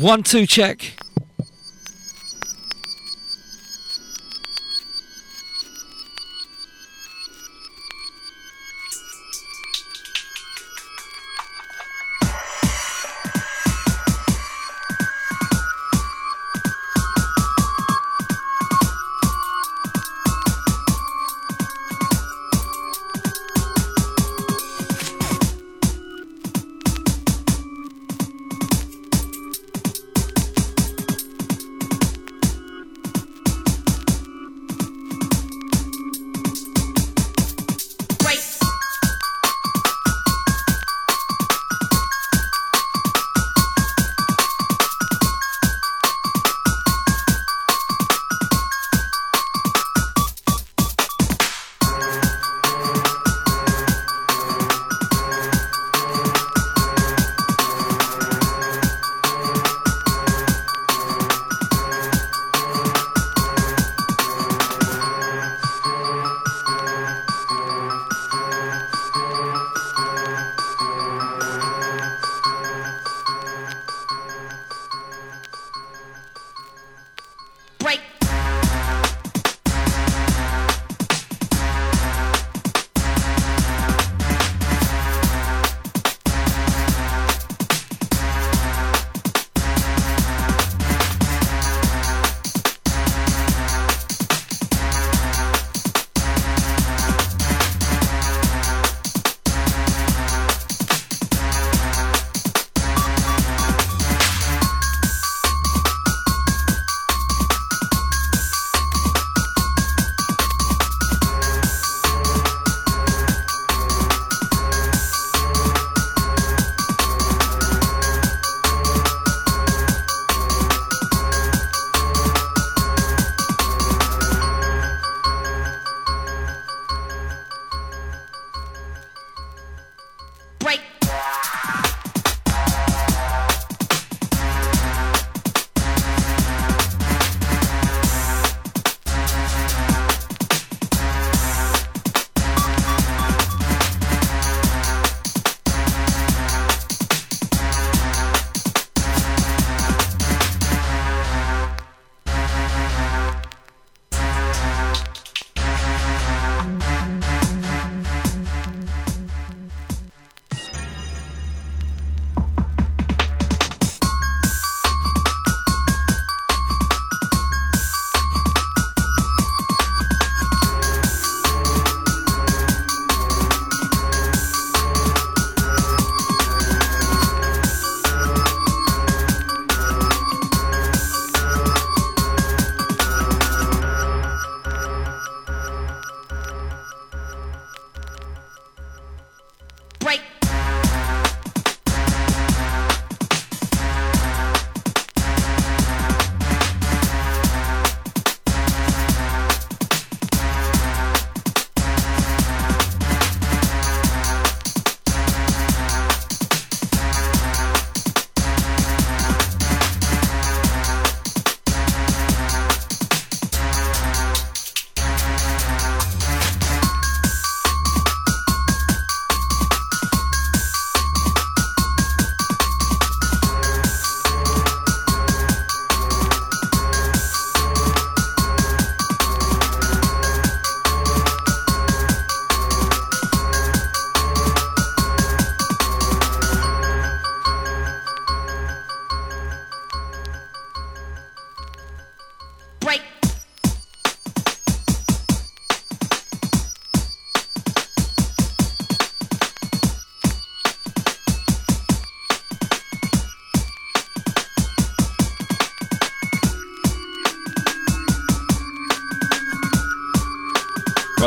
One, two, check.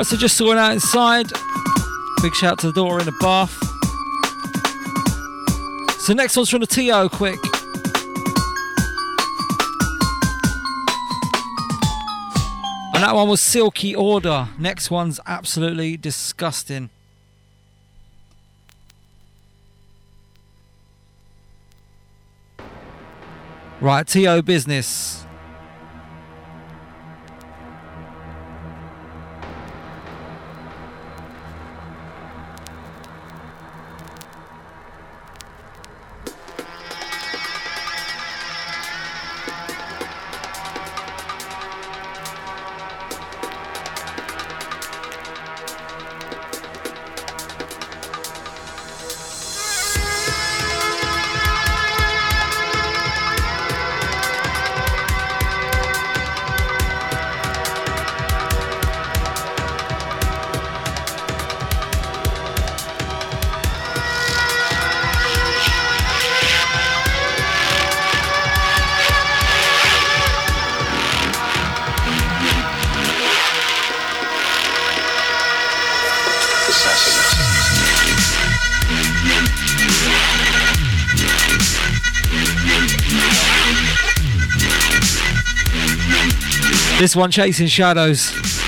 So just sorting out inside. Big shout to the door in the bath. So next one's from the TO, quick. And that one was Silky Order. Next one's absolutely disgusting. Right, TO business. One, Chasing Shadows.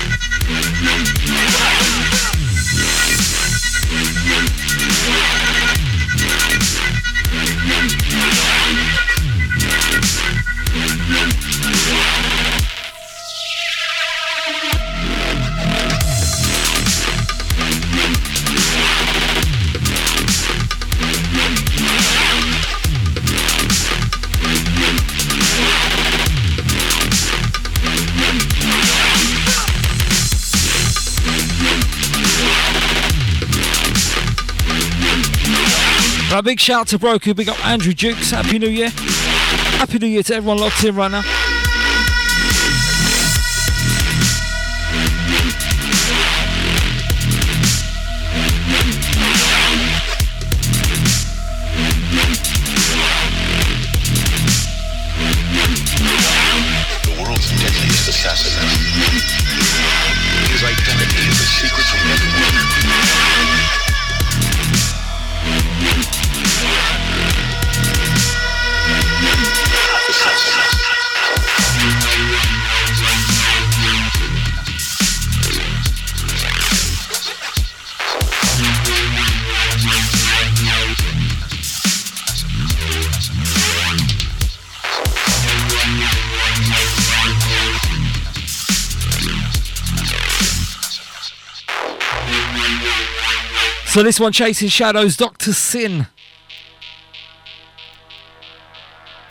Big shout to Broku, big up Andrew Jukes, Happy New Year. Happy New Year to everyone locked in right now. So this one, Chasing Shadows, Dr. Sin.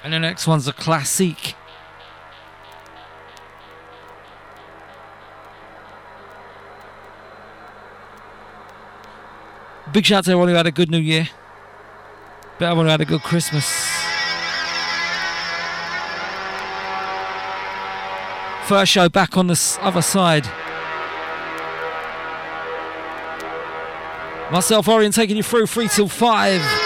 And the next one's a classic. Big shout out to everyone who had a good New Year. But everyone who had a good Christmas. First show back on the other side. Myself, Orien, taking you through 3 till 5.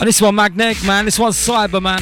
And this one, Magnetic, man. This one's Cyber, man.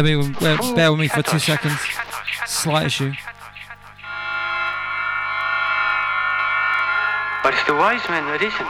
Bear, me, bear, bear with me for two seconds. Slight issue. But it's the wise man that isn't.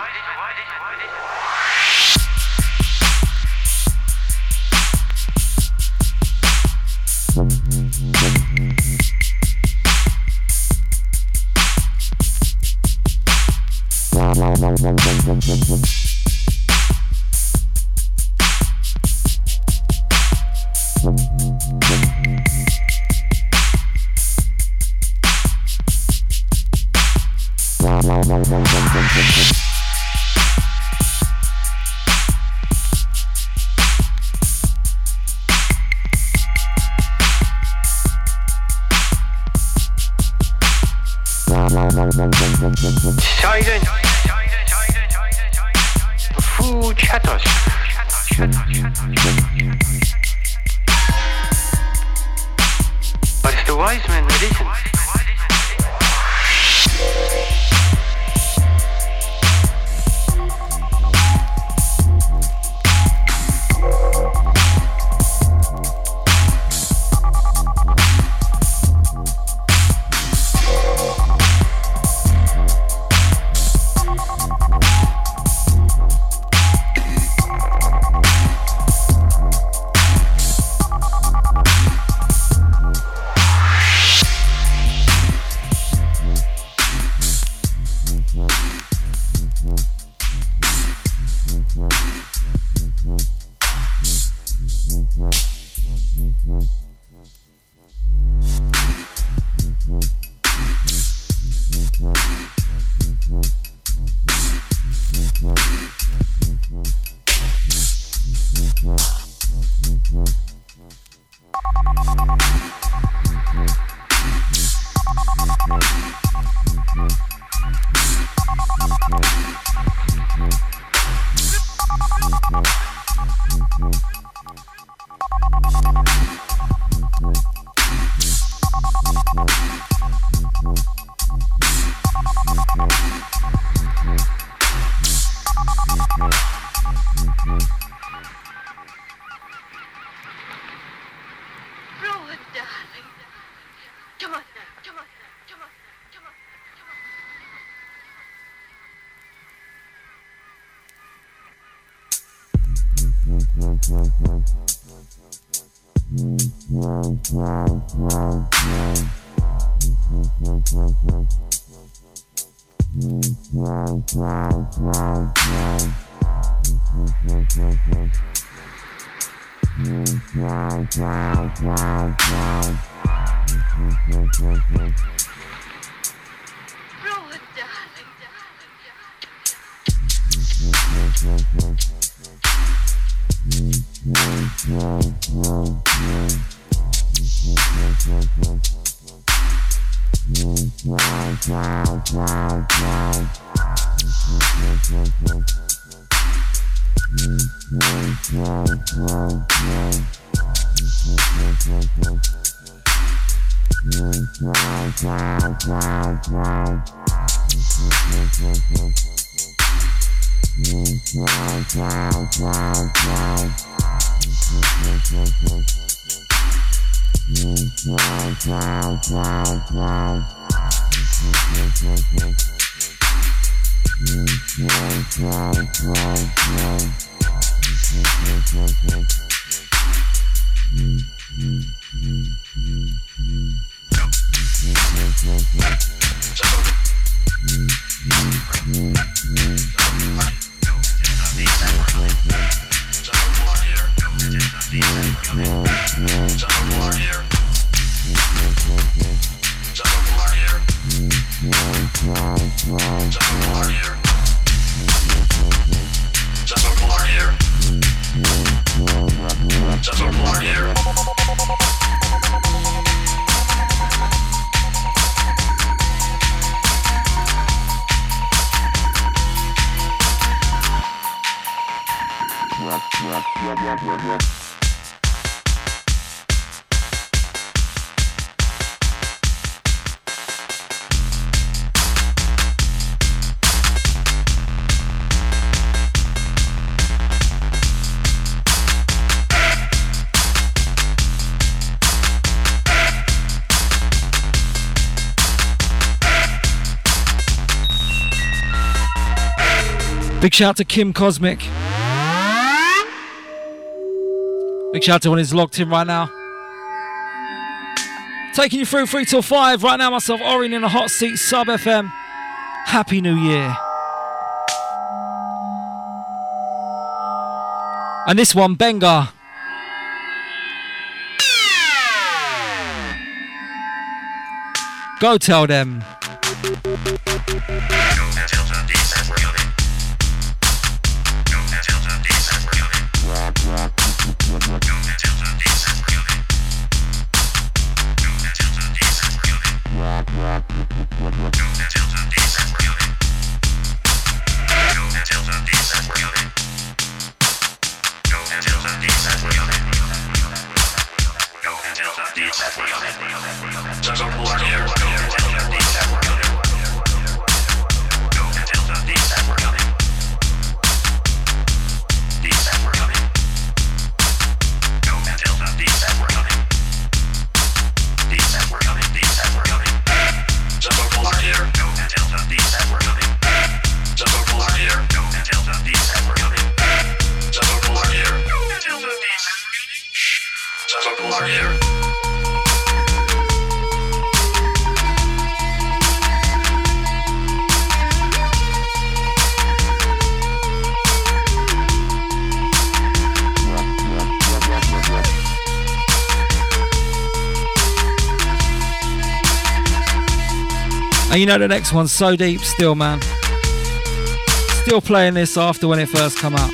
Big shout to Kim Cosmic. Big shout to one who's locked in right now. Taking you through 3 till 5. Right now, myself, Orien in a hot seat, sub FM. Happy New Year. And this one, Benga. Go tell them. And you know the next one's so deep still, man. Still playing this after when it first come out.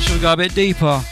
Should we go a bit deeper?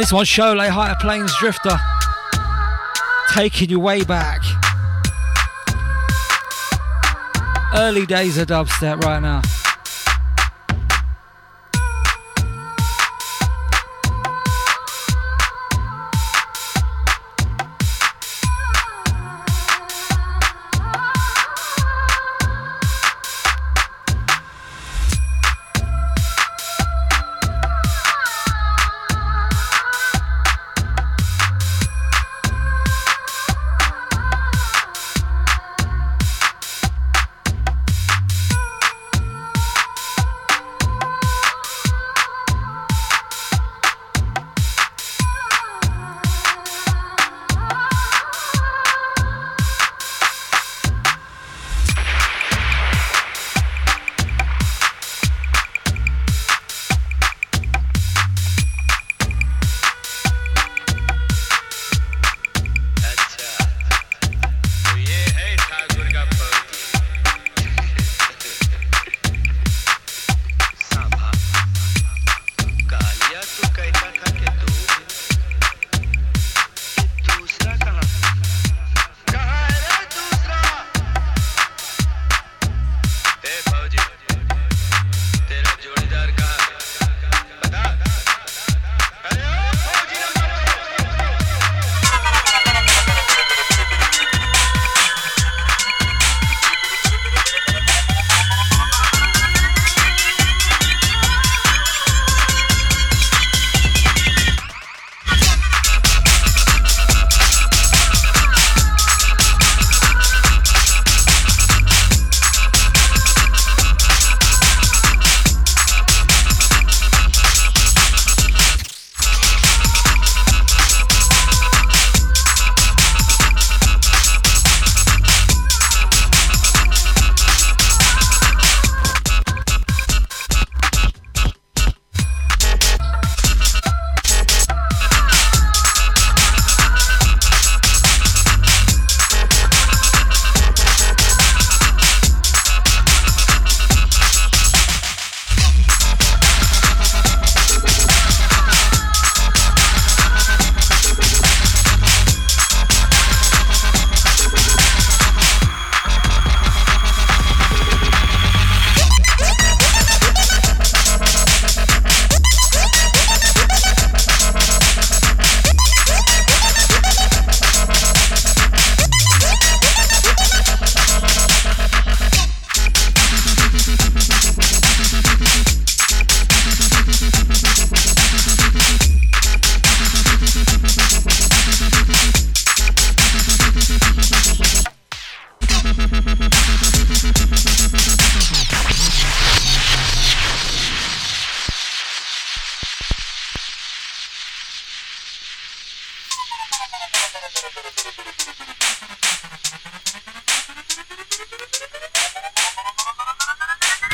And this one, Sholay Higher Plains Drifter, taking you way back. Early days of dubstep right now.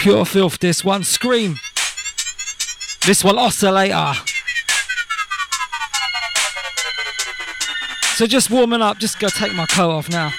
Pure filth, this one. Skream. This one, oscillator. So just warming up, just go take my coat off now.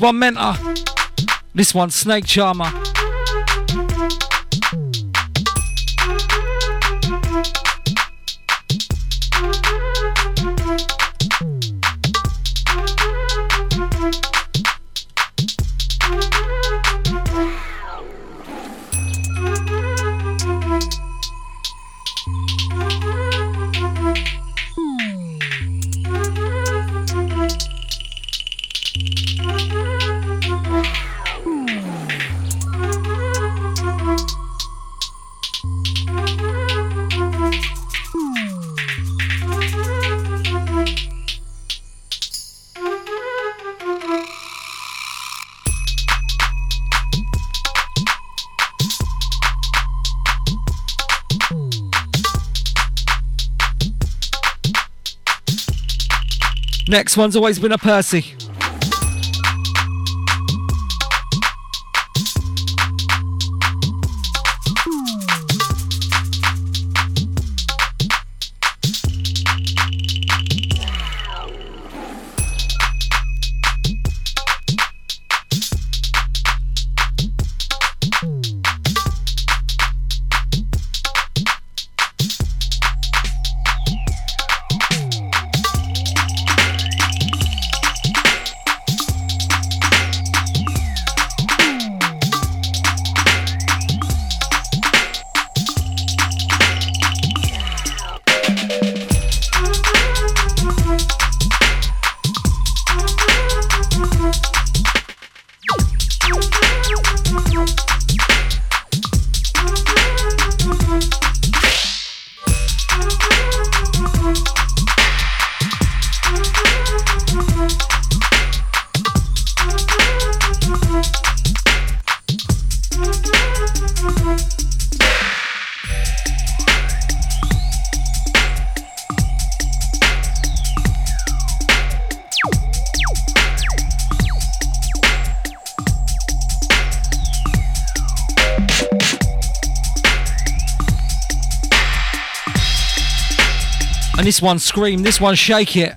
One Mentor. This one Snake Charmer. Next one's always been a Percy. This one Skream, this one shake it.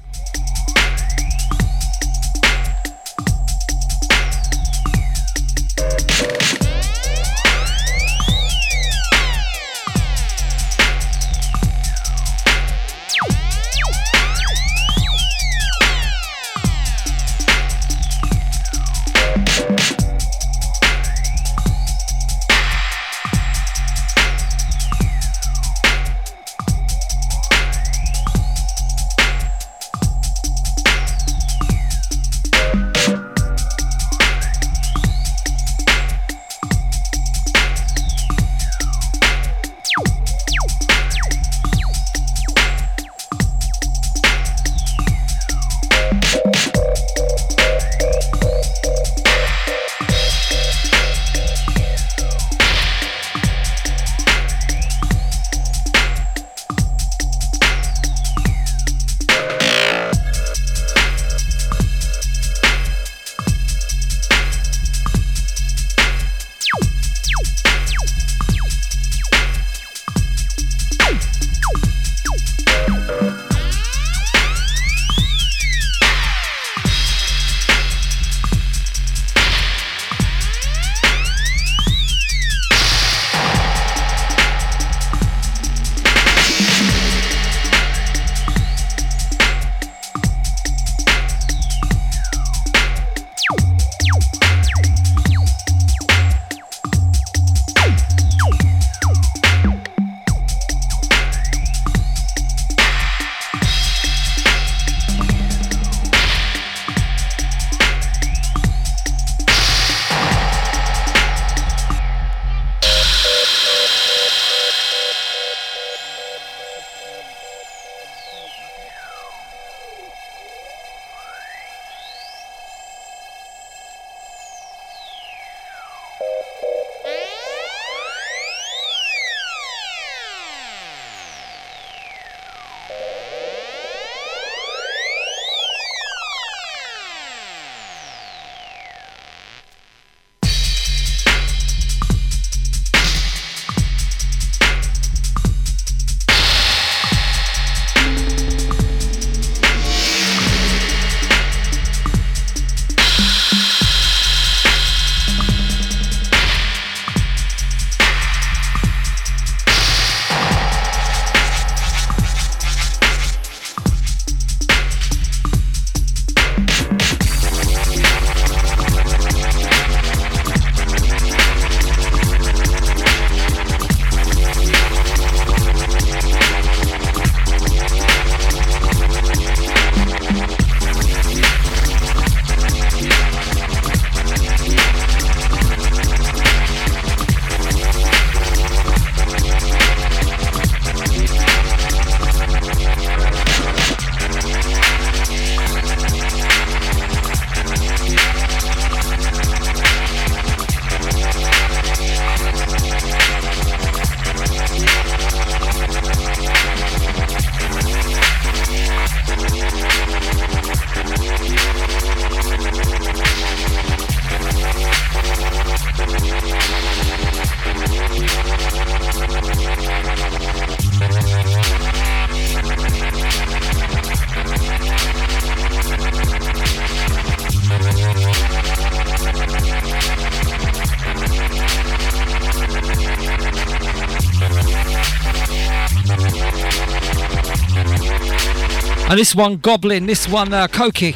And this one, Goblin. This one, uh, Coki.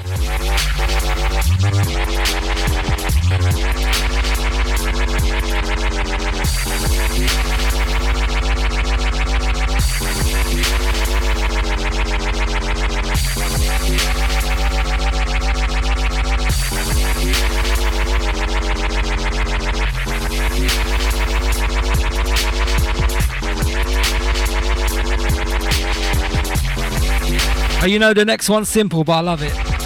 You know the next one's simple, but I love it.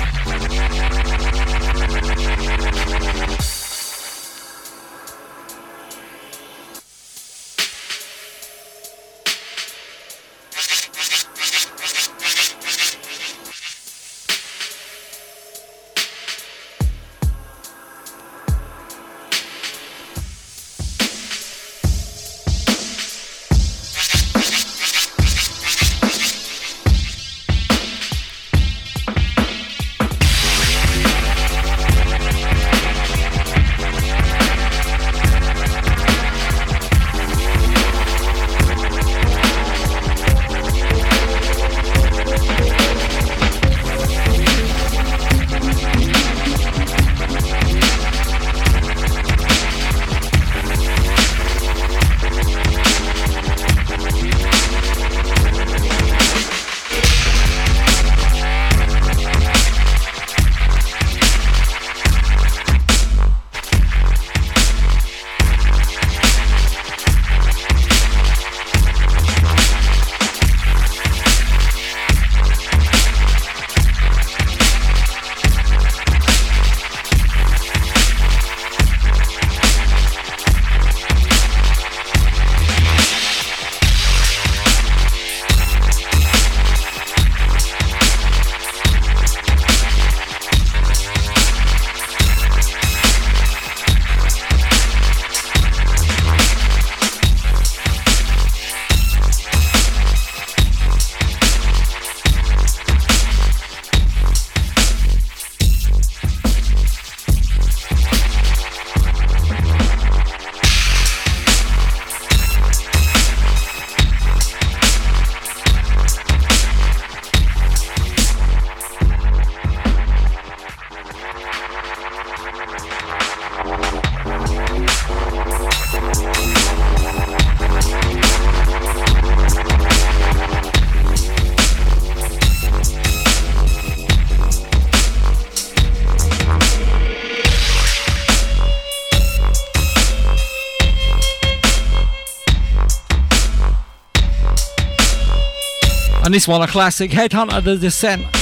And this one a classic, Headhunter The Descent.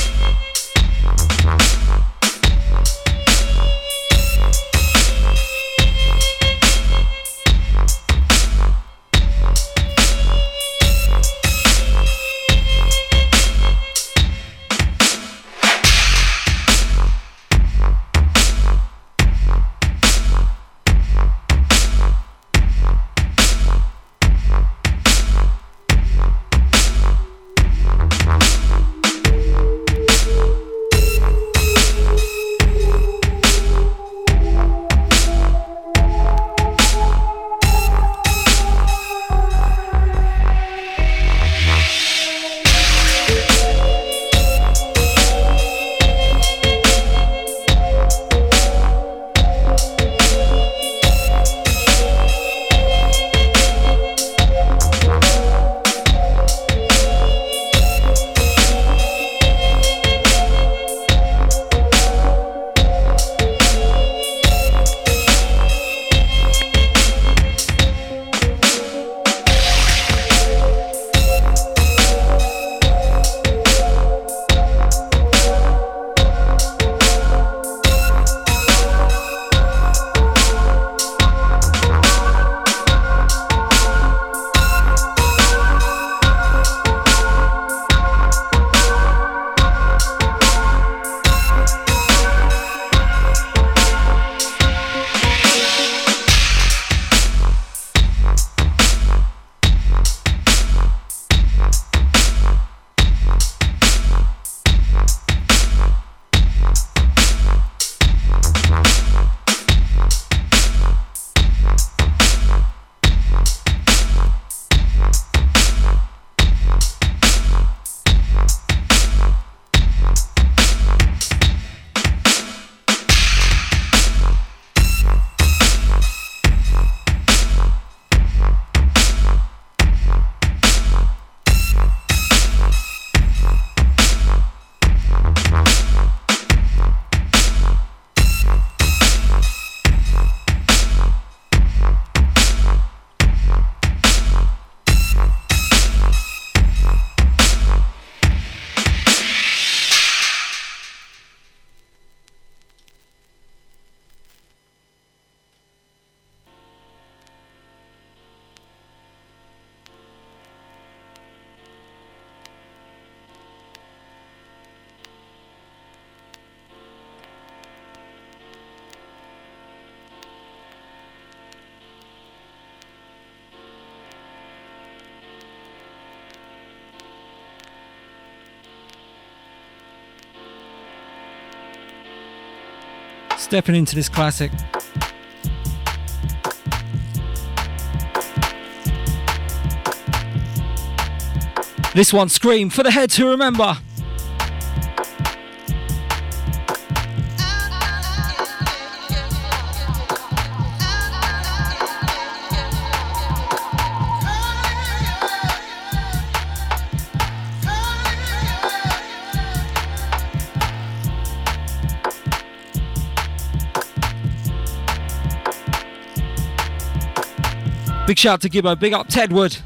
Stepping into this classic. This one, Skream, for the head to remember. Shout to Gibbo, big up Tedwood.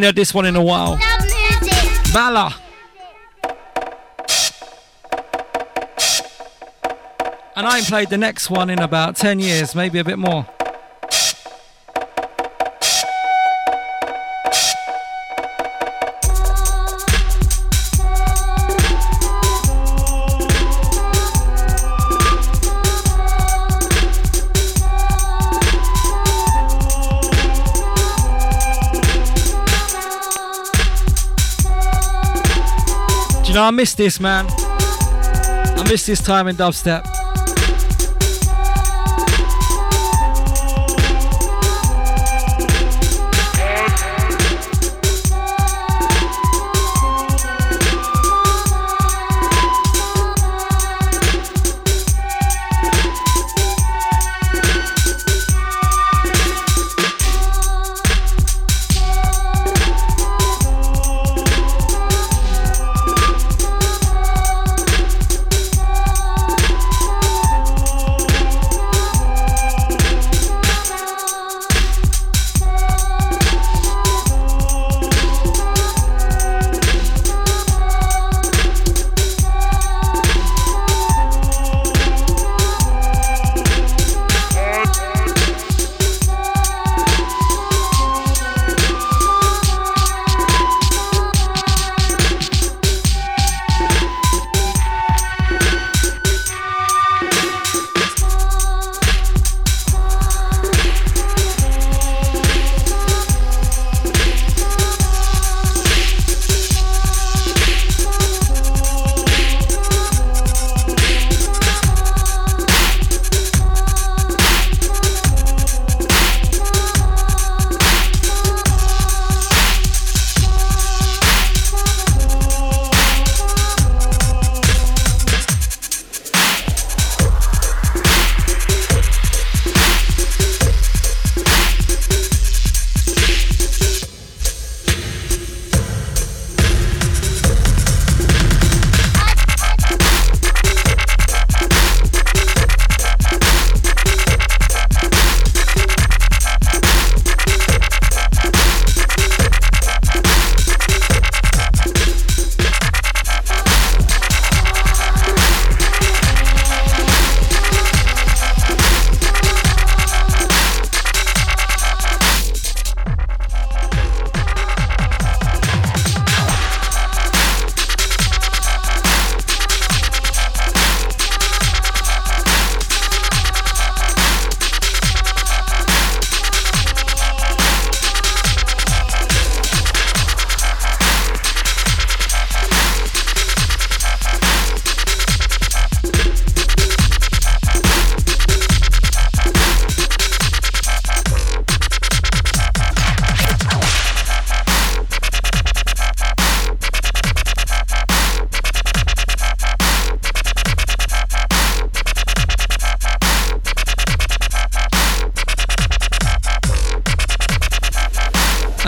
Ain't heard this one in a while. Mala. And I ain't played the next one in about 10 years, maybe a bit more. I miss this, man? I miss this time in dubstep.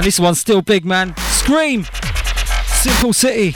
And this one's still big, man. Skream! Simple City.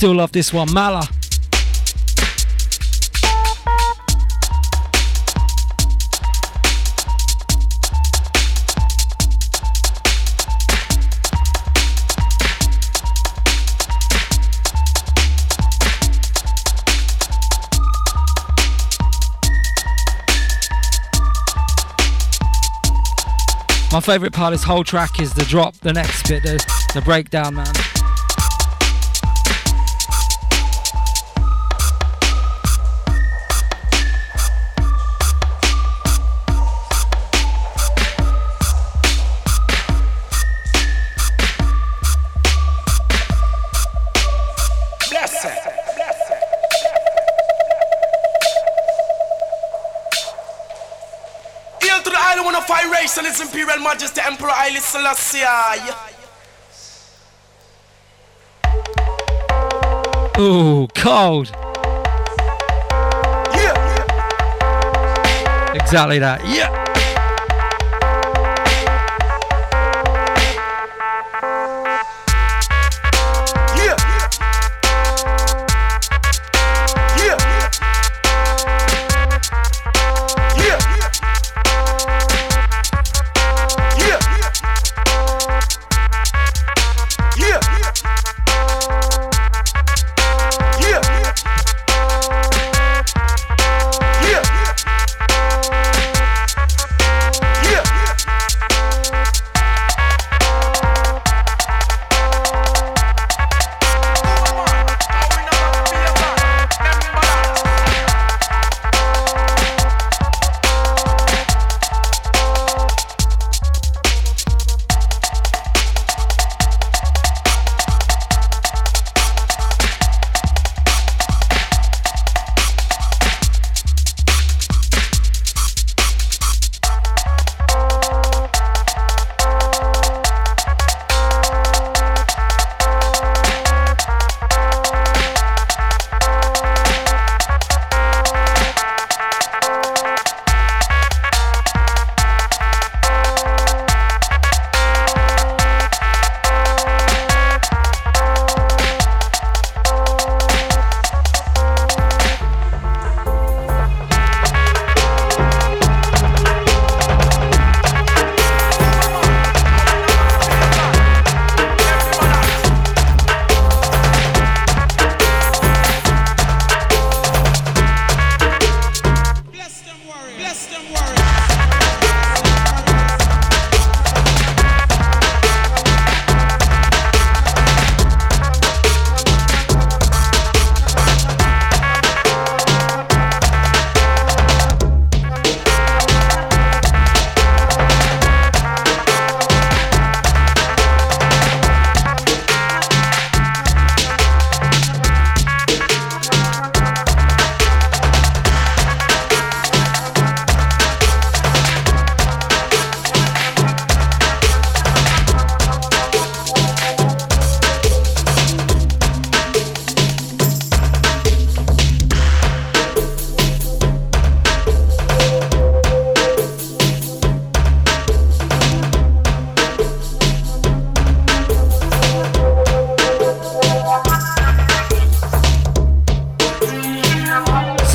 Still love this one, Mala. My favourite part of this whole track is the drop, the next bit, the, the breakdown, man. Majesty Emperor Haile Selassie. Ooh, cold. Yeah. Exactly that. Yeah.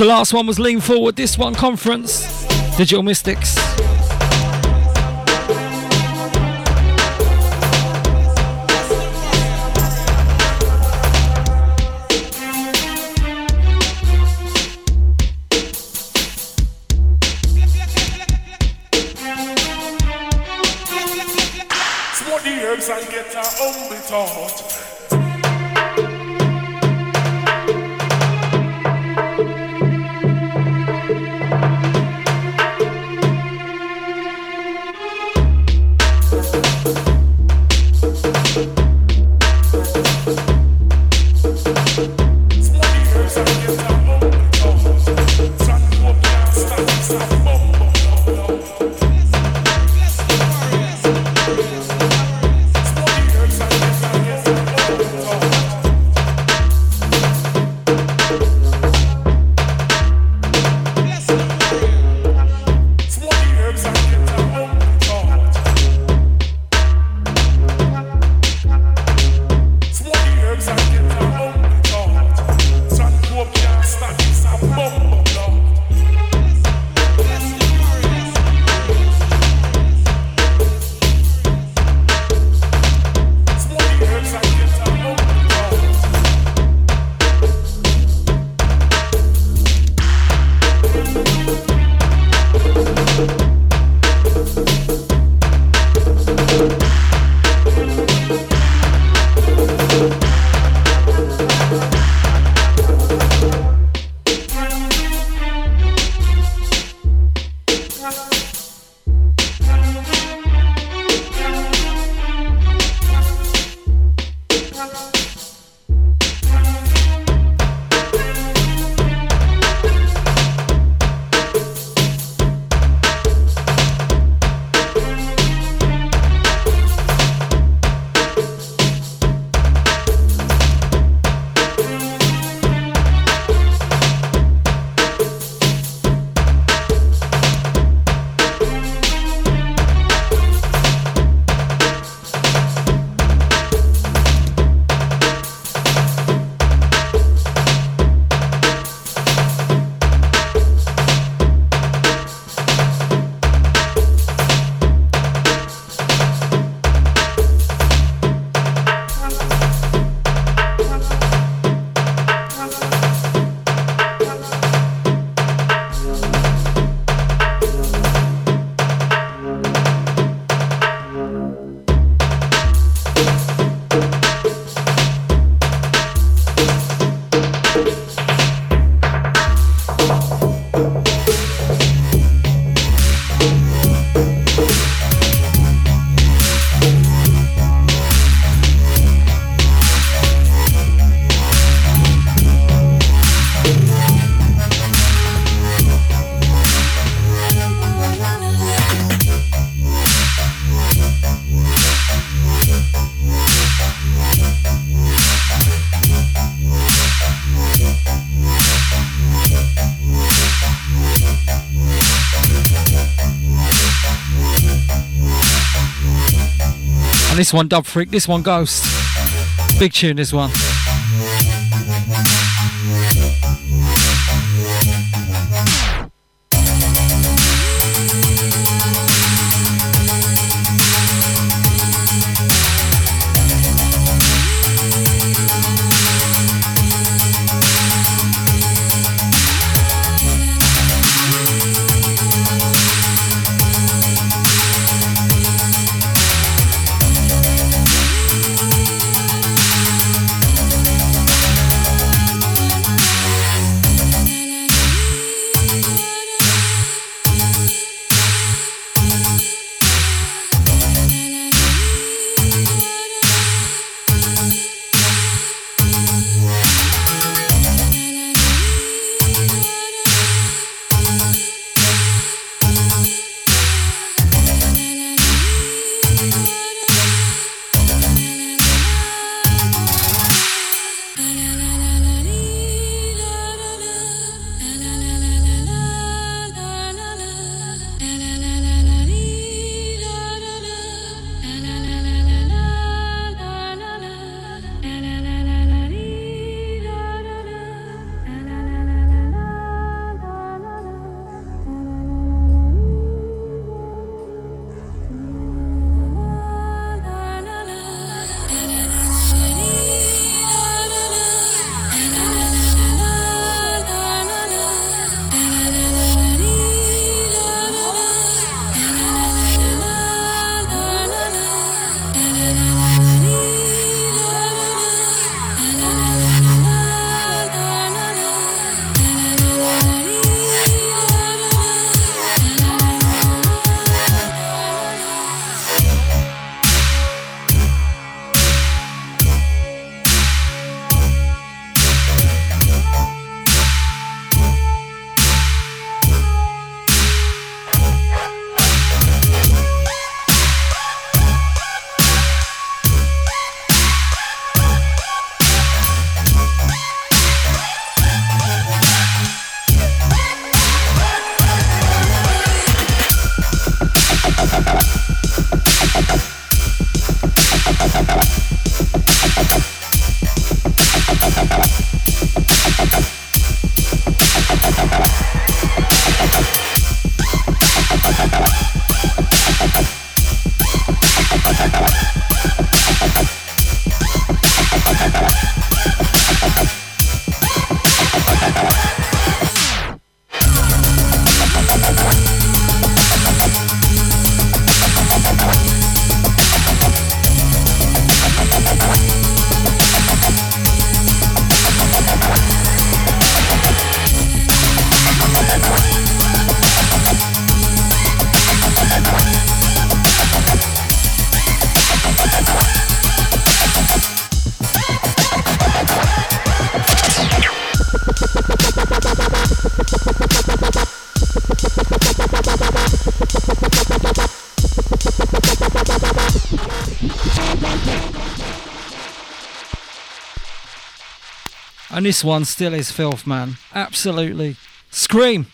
Last one was Lean Forward, this one Conference, Digital Mystikz. And this one, Dub Freak, this one, Ghost. Big tune, this one. And this one still is filth, man. Absolutely. Skream.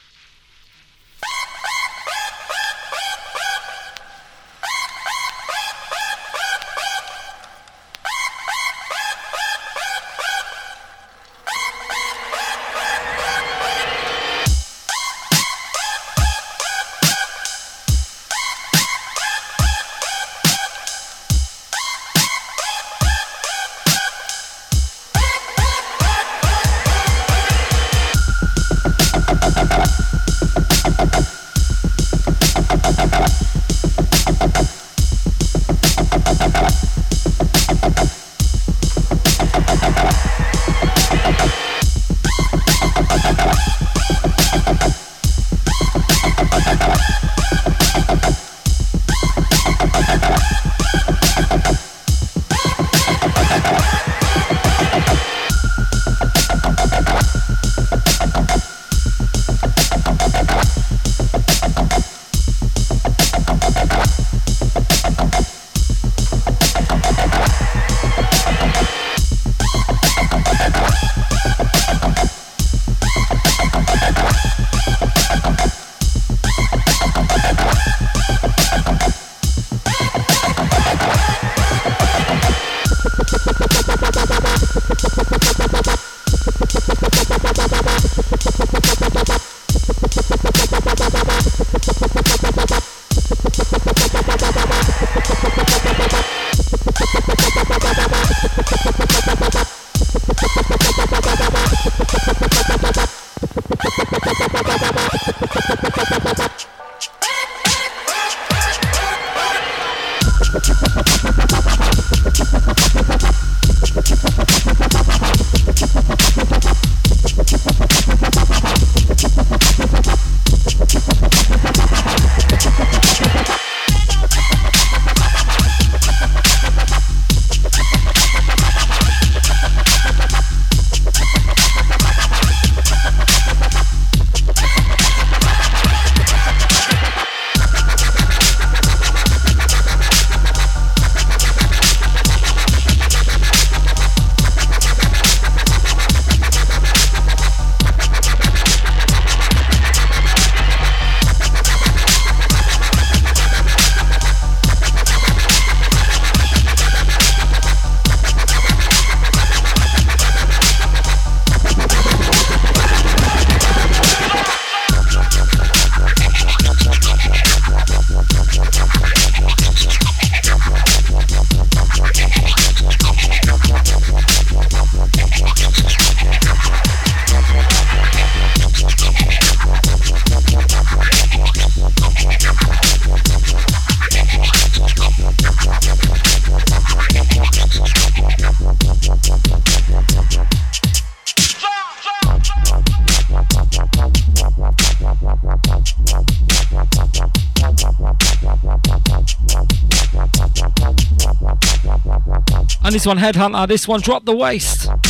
This one, Headhunter. This one, Drop the Waist.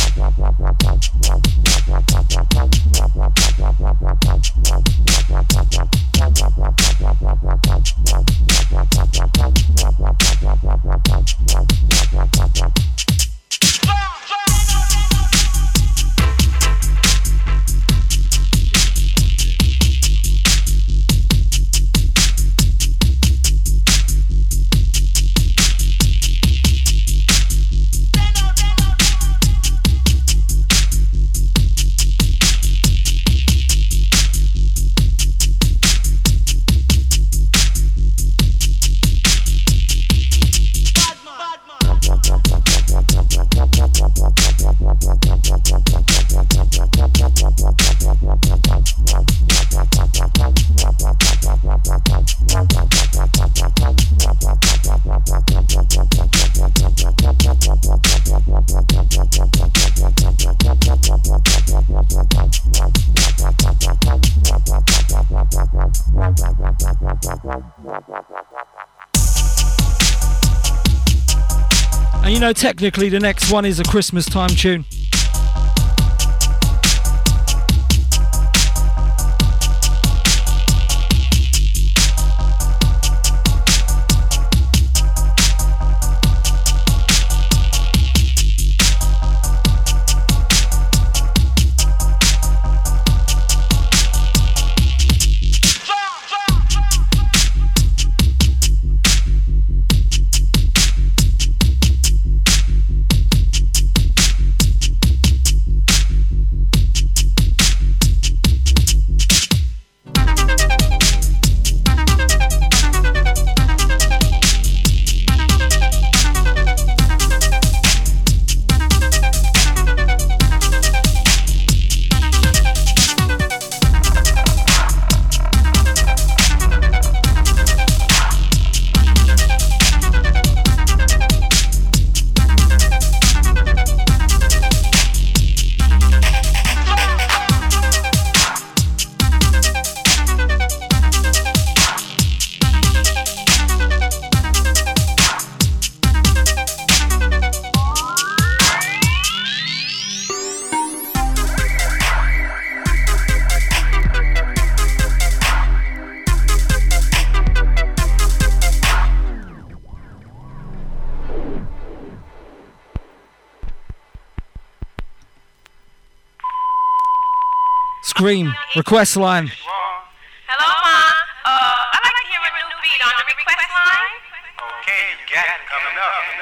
Technically, the next one is a Christmas time tune. Request line. Hello, Ma. Uh, I'd like to hear a new beat on the request line. Okay, you got it coming So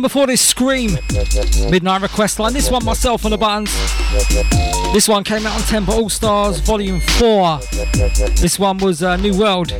one before this Skream Midnight Request Line. This one, myself on the buttons. This one came out on Tempa All Stars Volume 4. This one was uh, New World.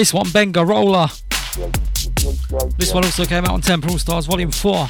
This one, Benga Roller. This one also came out on Temple Stars Volume 4.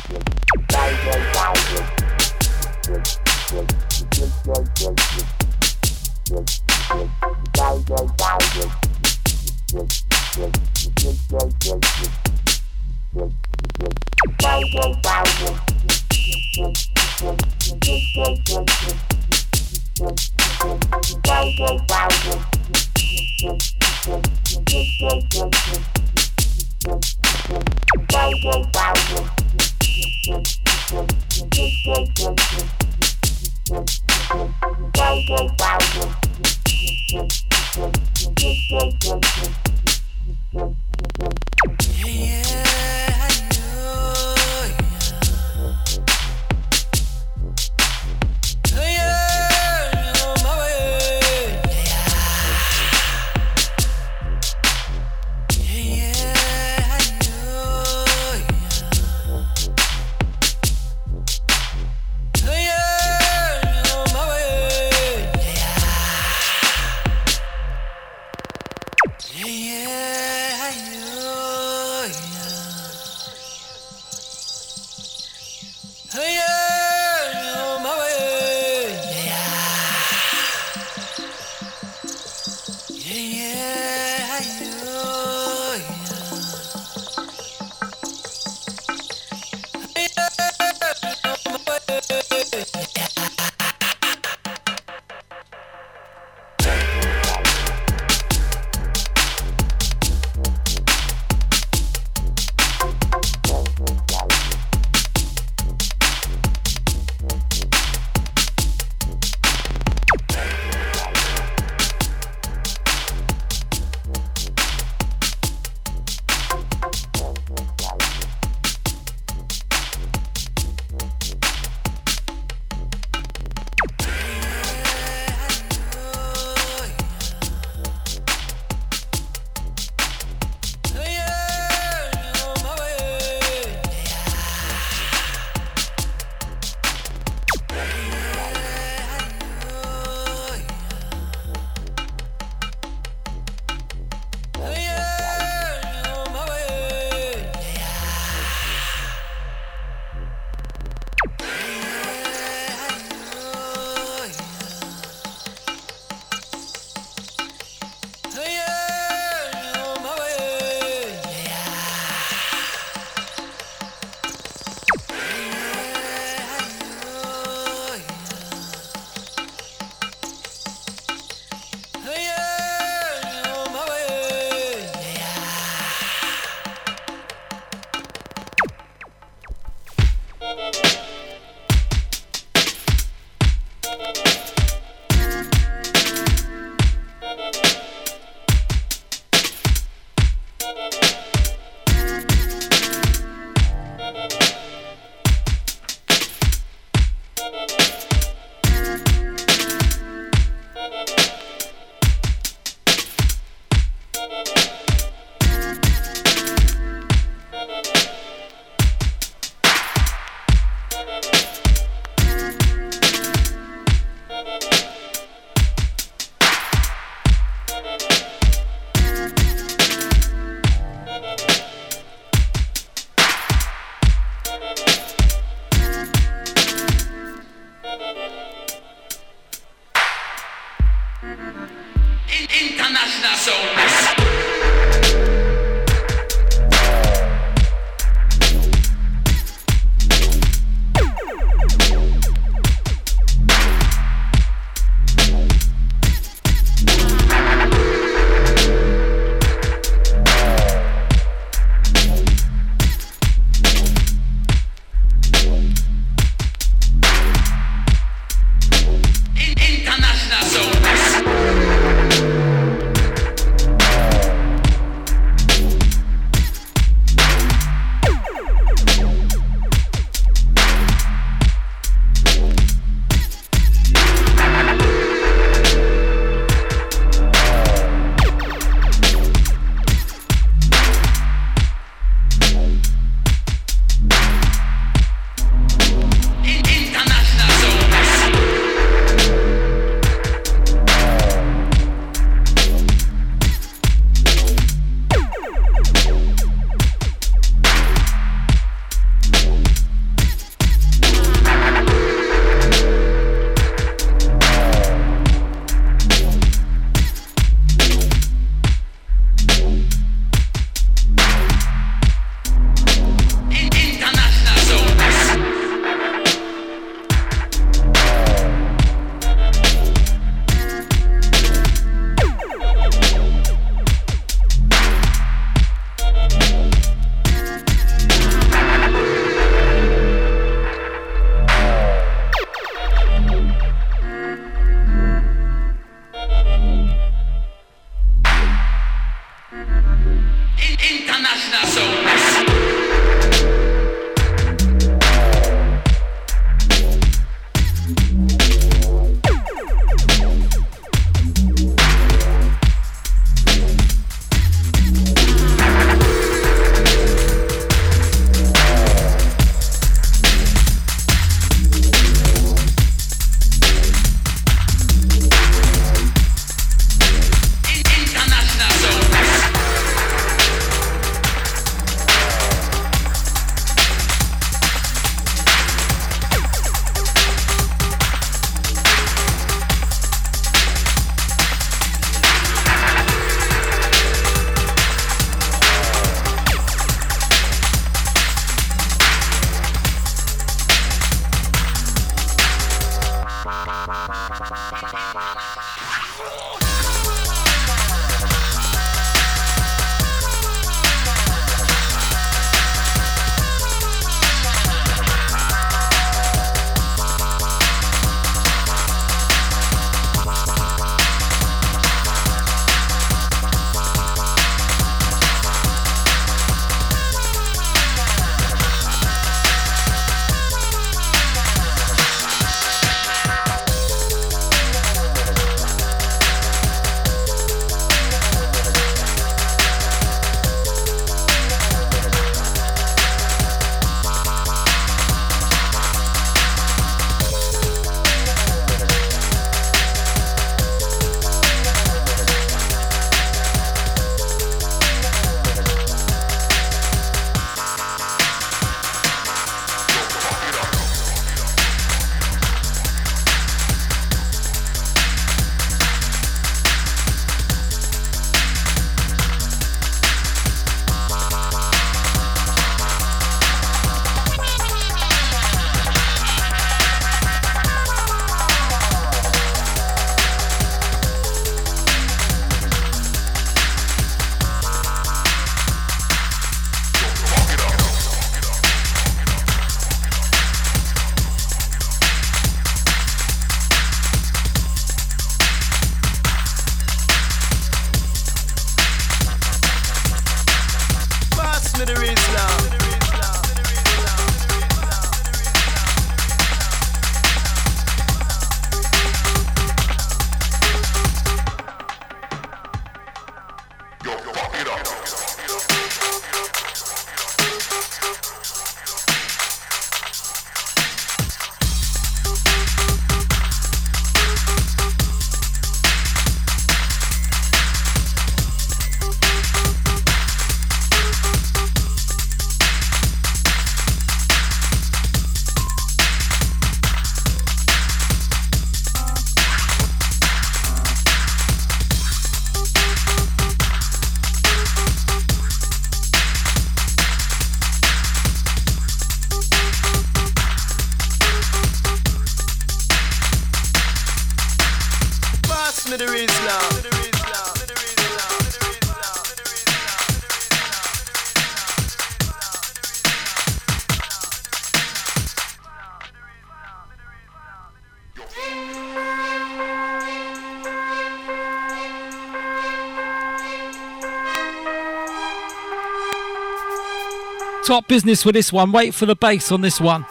Top business with this one. Wait for the bass on this one.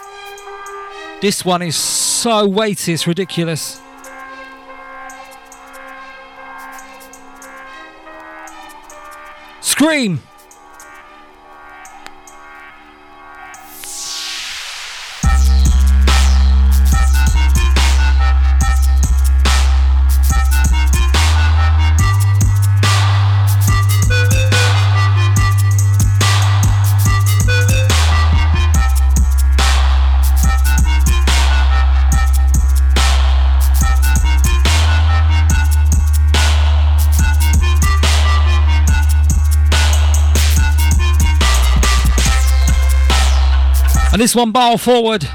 This one is so weighty, it's ridiculous. Skream! This one ball forward.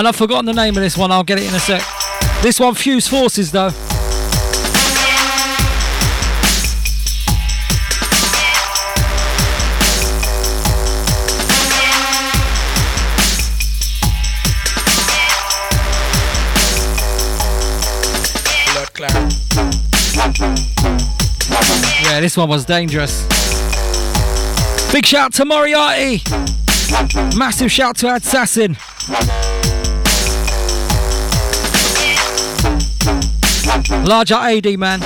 And I've forgotten the name of this one, I'll get it in a sec. This one, Fuse Forces, though. Yeah, this one was dangerous. Big shout to Moriarty. Massive shout to Assassin. Larger AD, man.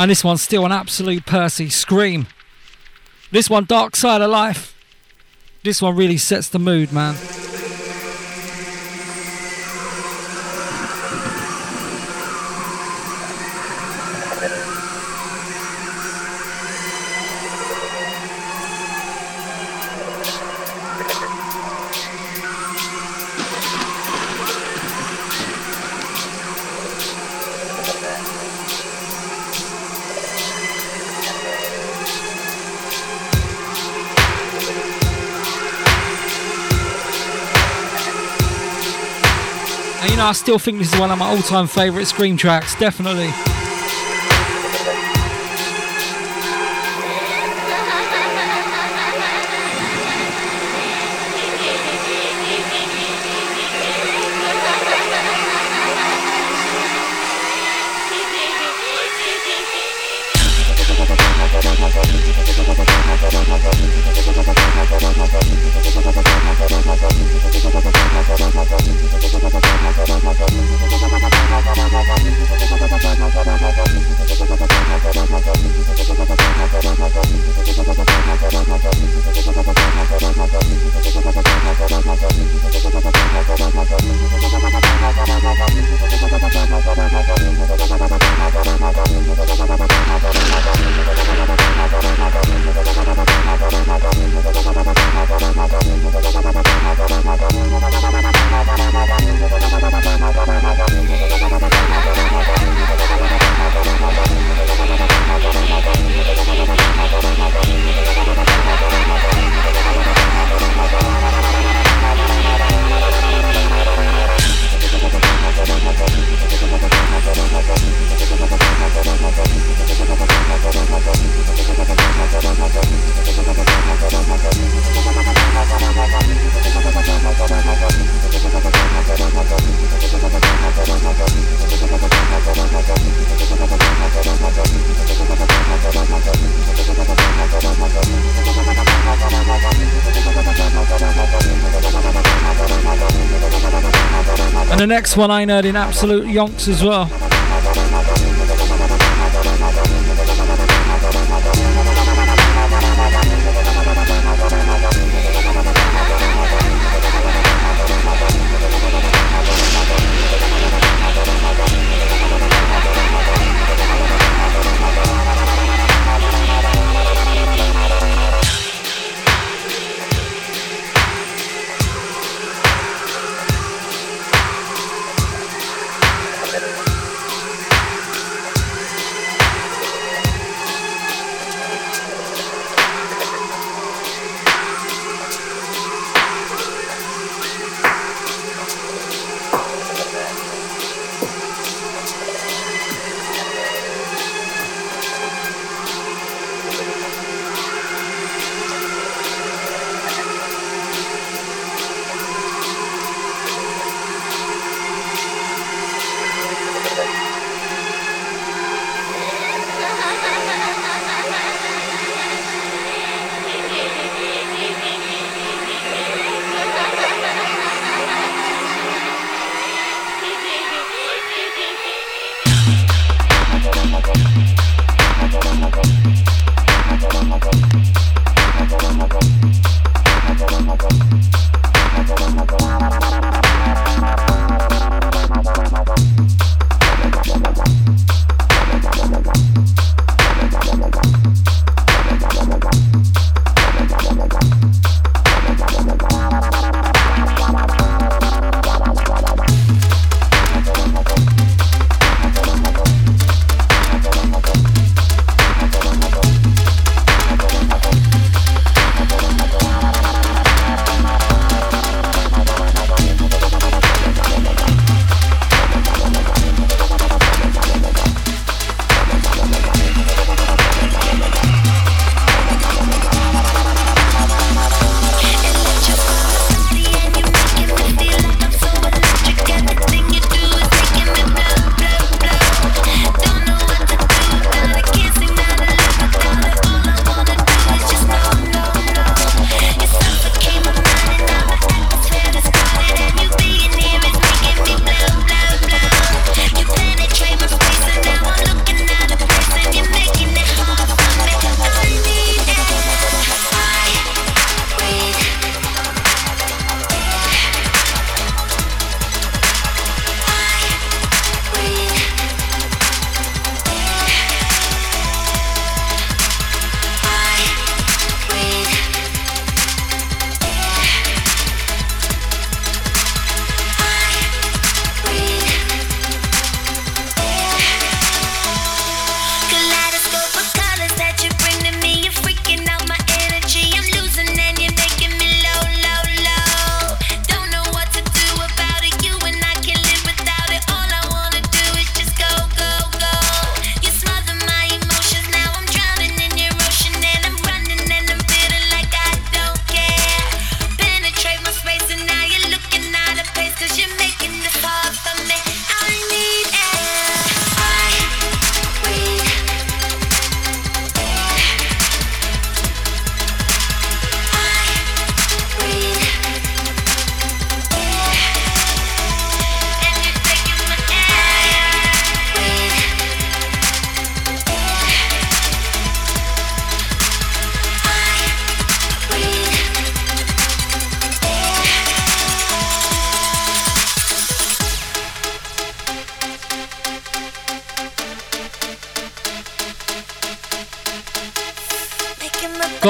And this one's still an absolute Percy Skream. This one, Dark Side of Life. This one really sets the mood, man. I still think this is one of my all-time favourite Skream tracks, definitely. Next one I heard in absolute yonks as well.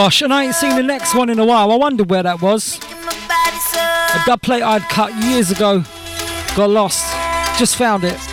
Gosh, and I ain't seen the next one in a while. I wonder where that was. A dub plate I'd cut years ago. Got lost. Just found it.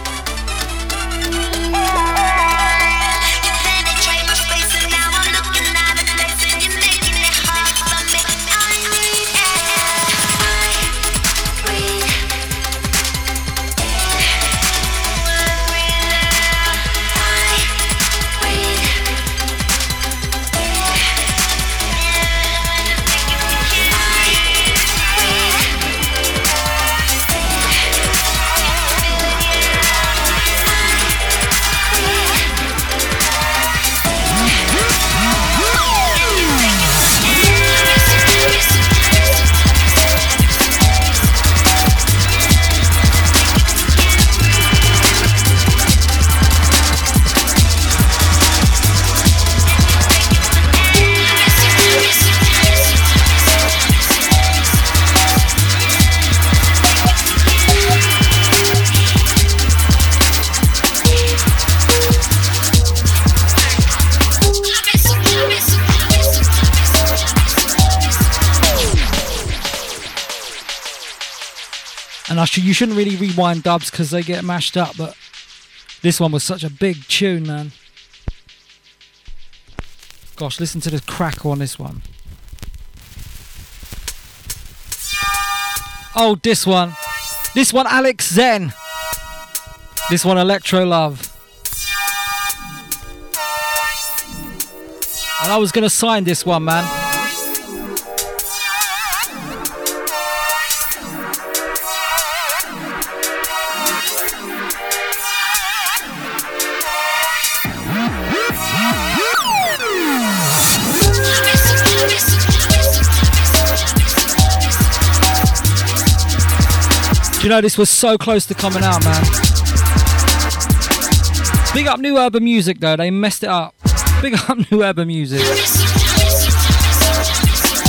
Shouldn't really rewind dubs because they get mashed up, but this one was such a big tune, man. Gosh, listen to the crackle on this one. Oh, this one. This one, Alex Zen. This one, Electro Love. And I was gonna sign this one, man. You know this was so close to coming out, man? Big up New Urban Music though, they messed it up. Big up New Urban Music.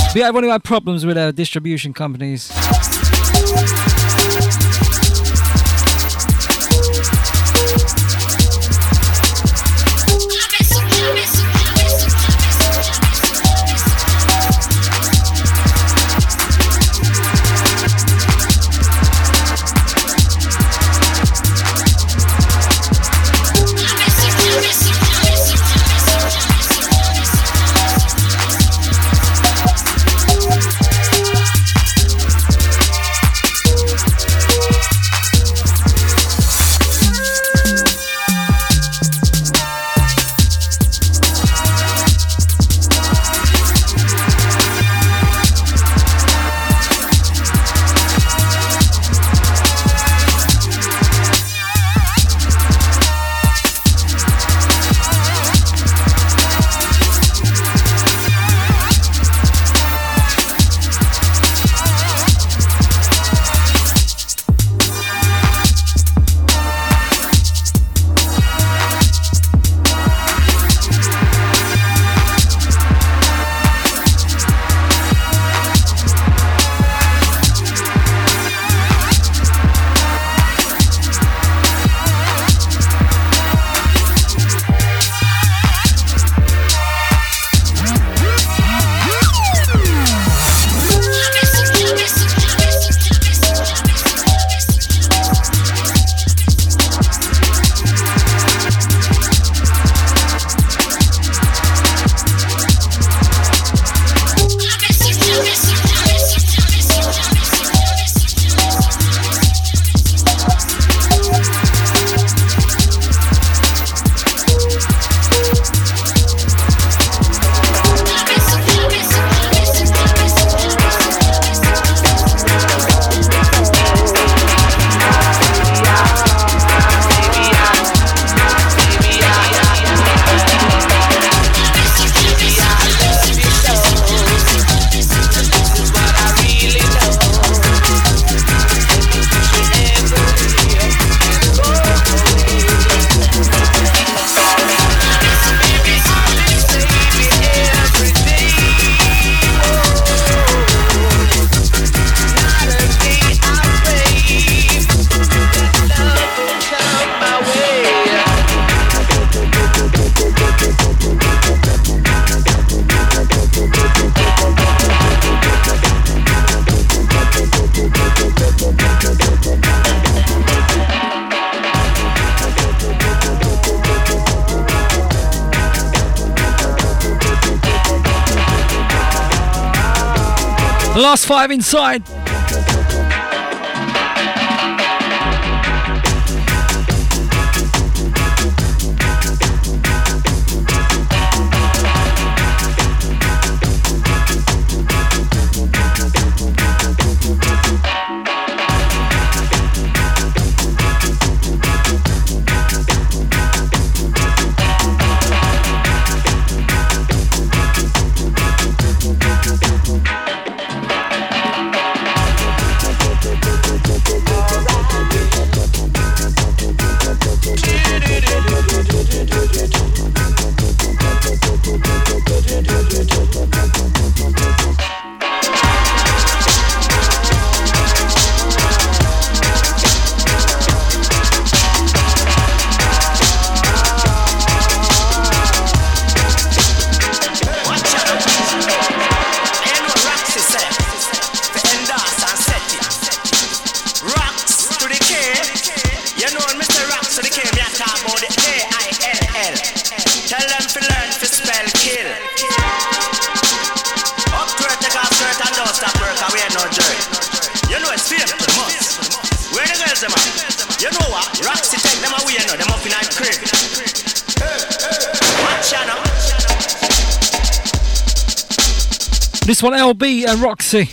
But yeah, everyone who had problems with their distribution companies. Five inside. And Roxy.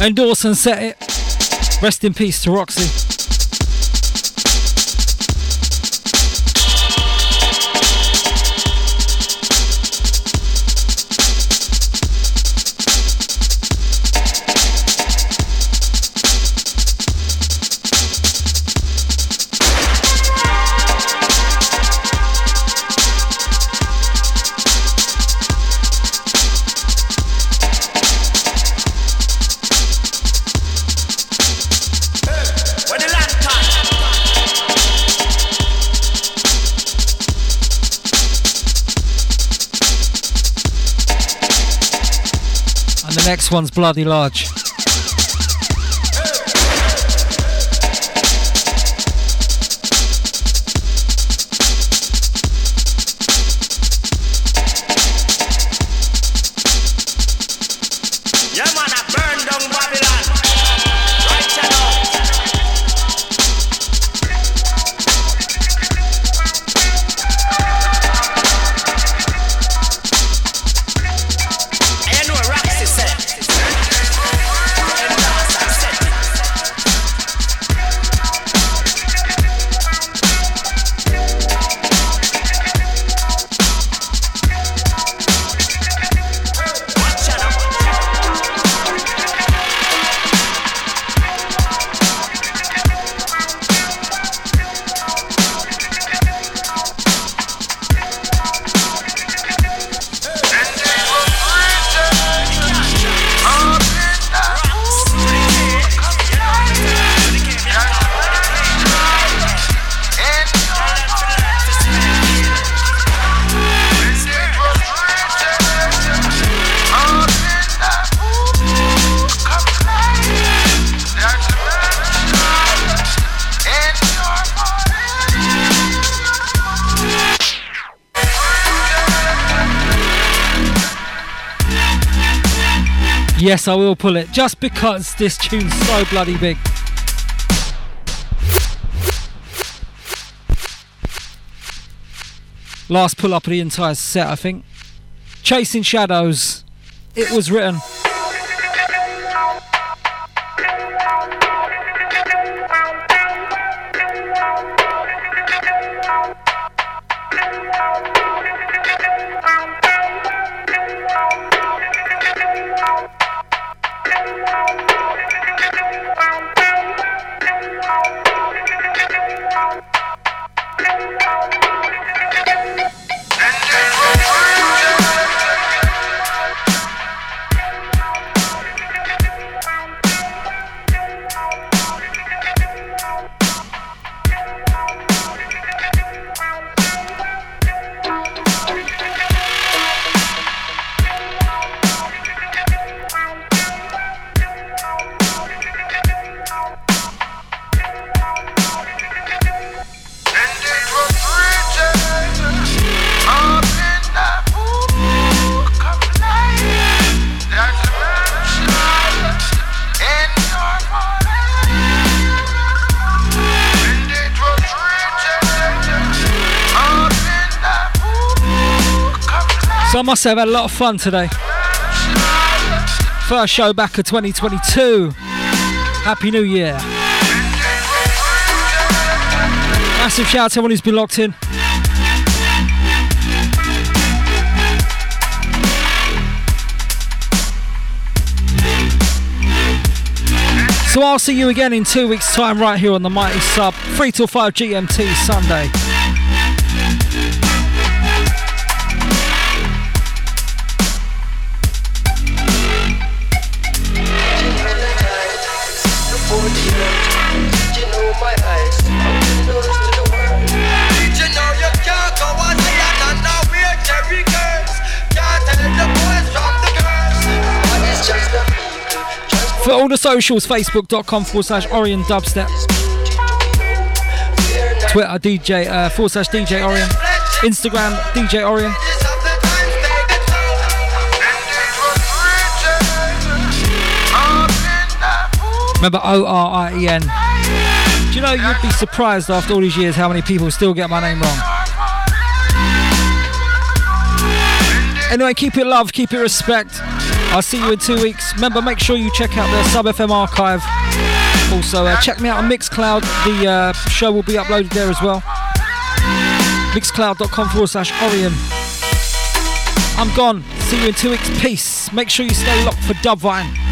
And Dawson set it. Rest in peace to Roxy. Next one's bloody large. Yes, I will pull it just because this tune's so bloody big. Last pull up of the entire set, I think. Chasing Shadows. It was written. Must have had a lot of fun today. First show back of 2022. Happy New Year. Massive shout out to everyone who's been locked in. So I'll see you again in two weeks' time right here on the Mighty Sub, 3 till 5 GMT Sunday. All the socials, facebook.com forward slash Orien Dubstep. Twitter DJ uh, forward slash DJ Orien. Instagram DJ Orien. Remember O R I E N. Do you know you'd be surprised after all these years how many people still get my name wrong? Anyway, keep it love, keep it respect. I'll see you in two weeks. Remember, make sure you check out the Sub FM archive. Also, uh, check me out on Mixcloud. The uh, show will be uploaded there as well. Mixcloud.com forward slash Orien. I'm gone. See you in two weeks. Peace. Make sure you stay locked for Dubvine.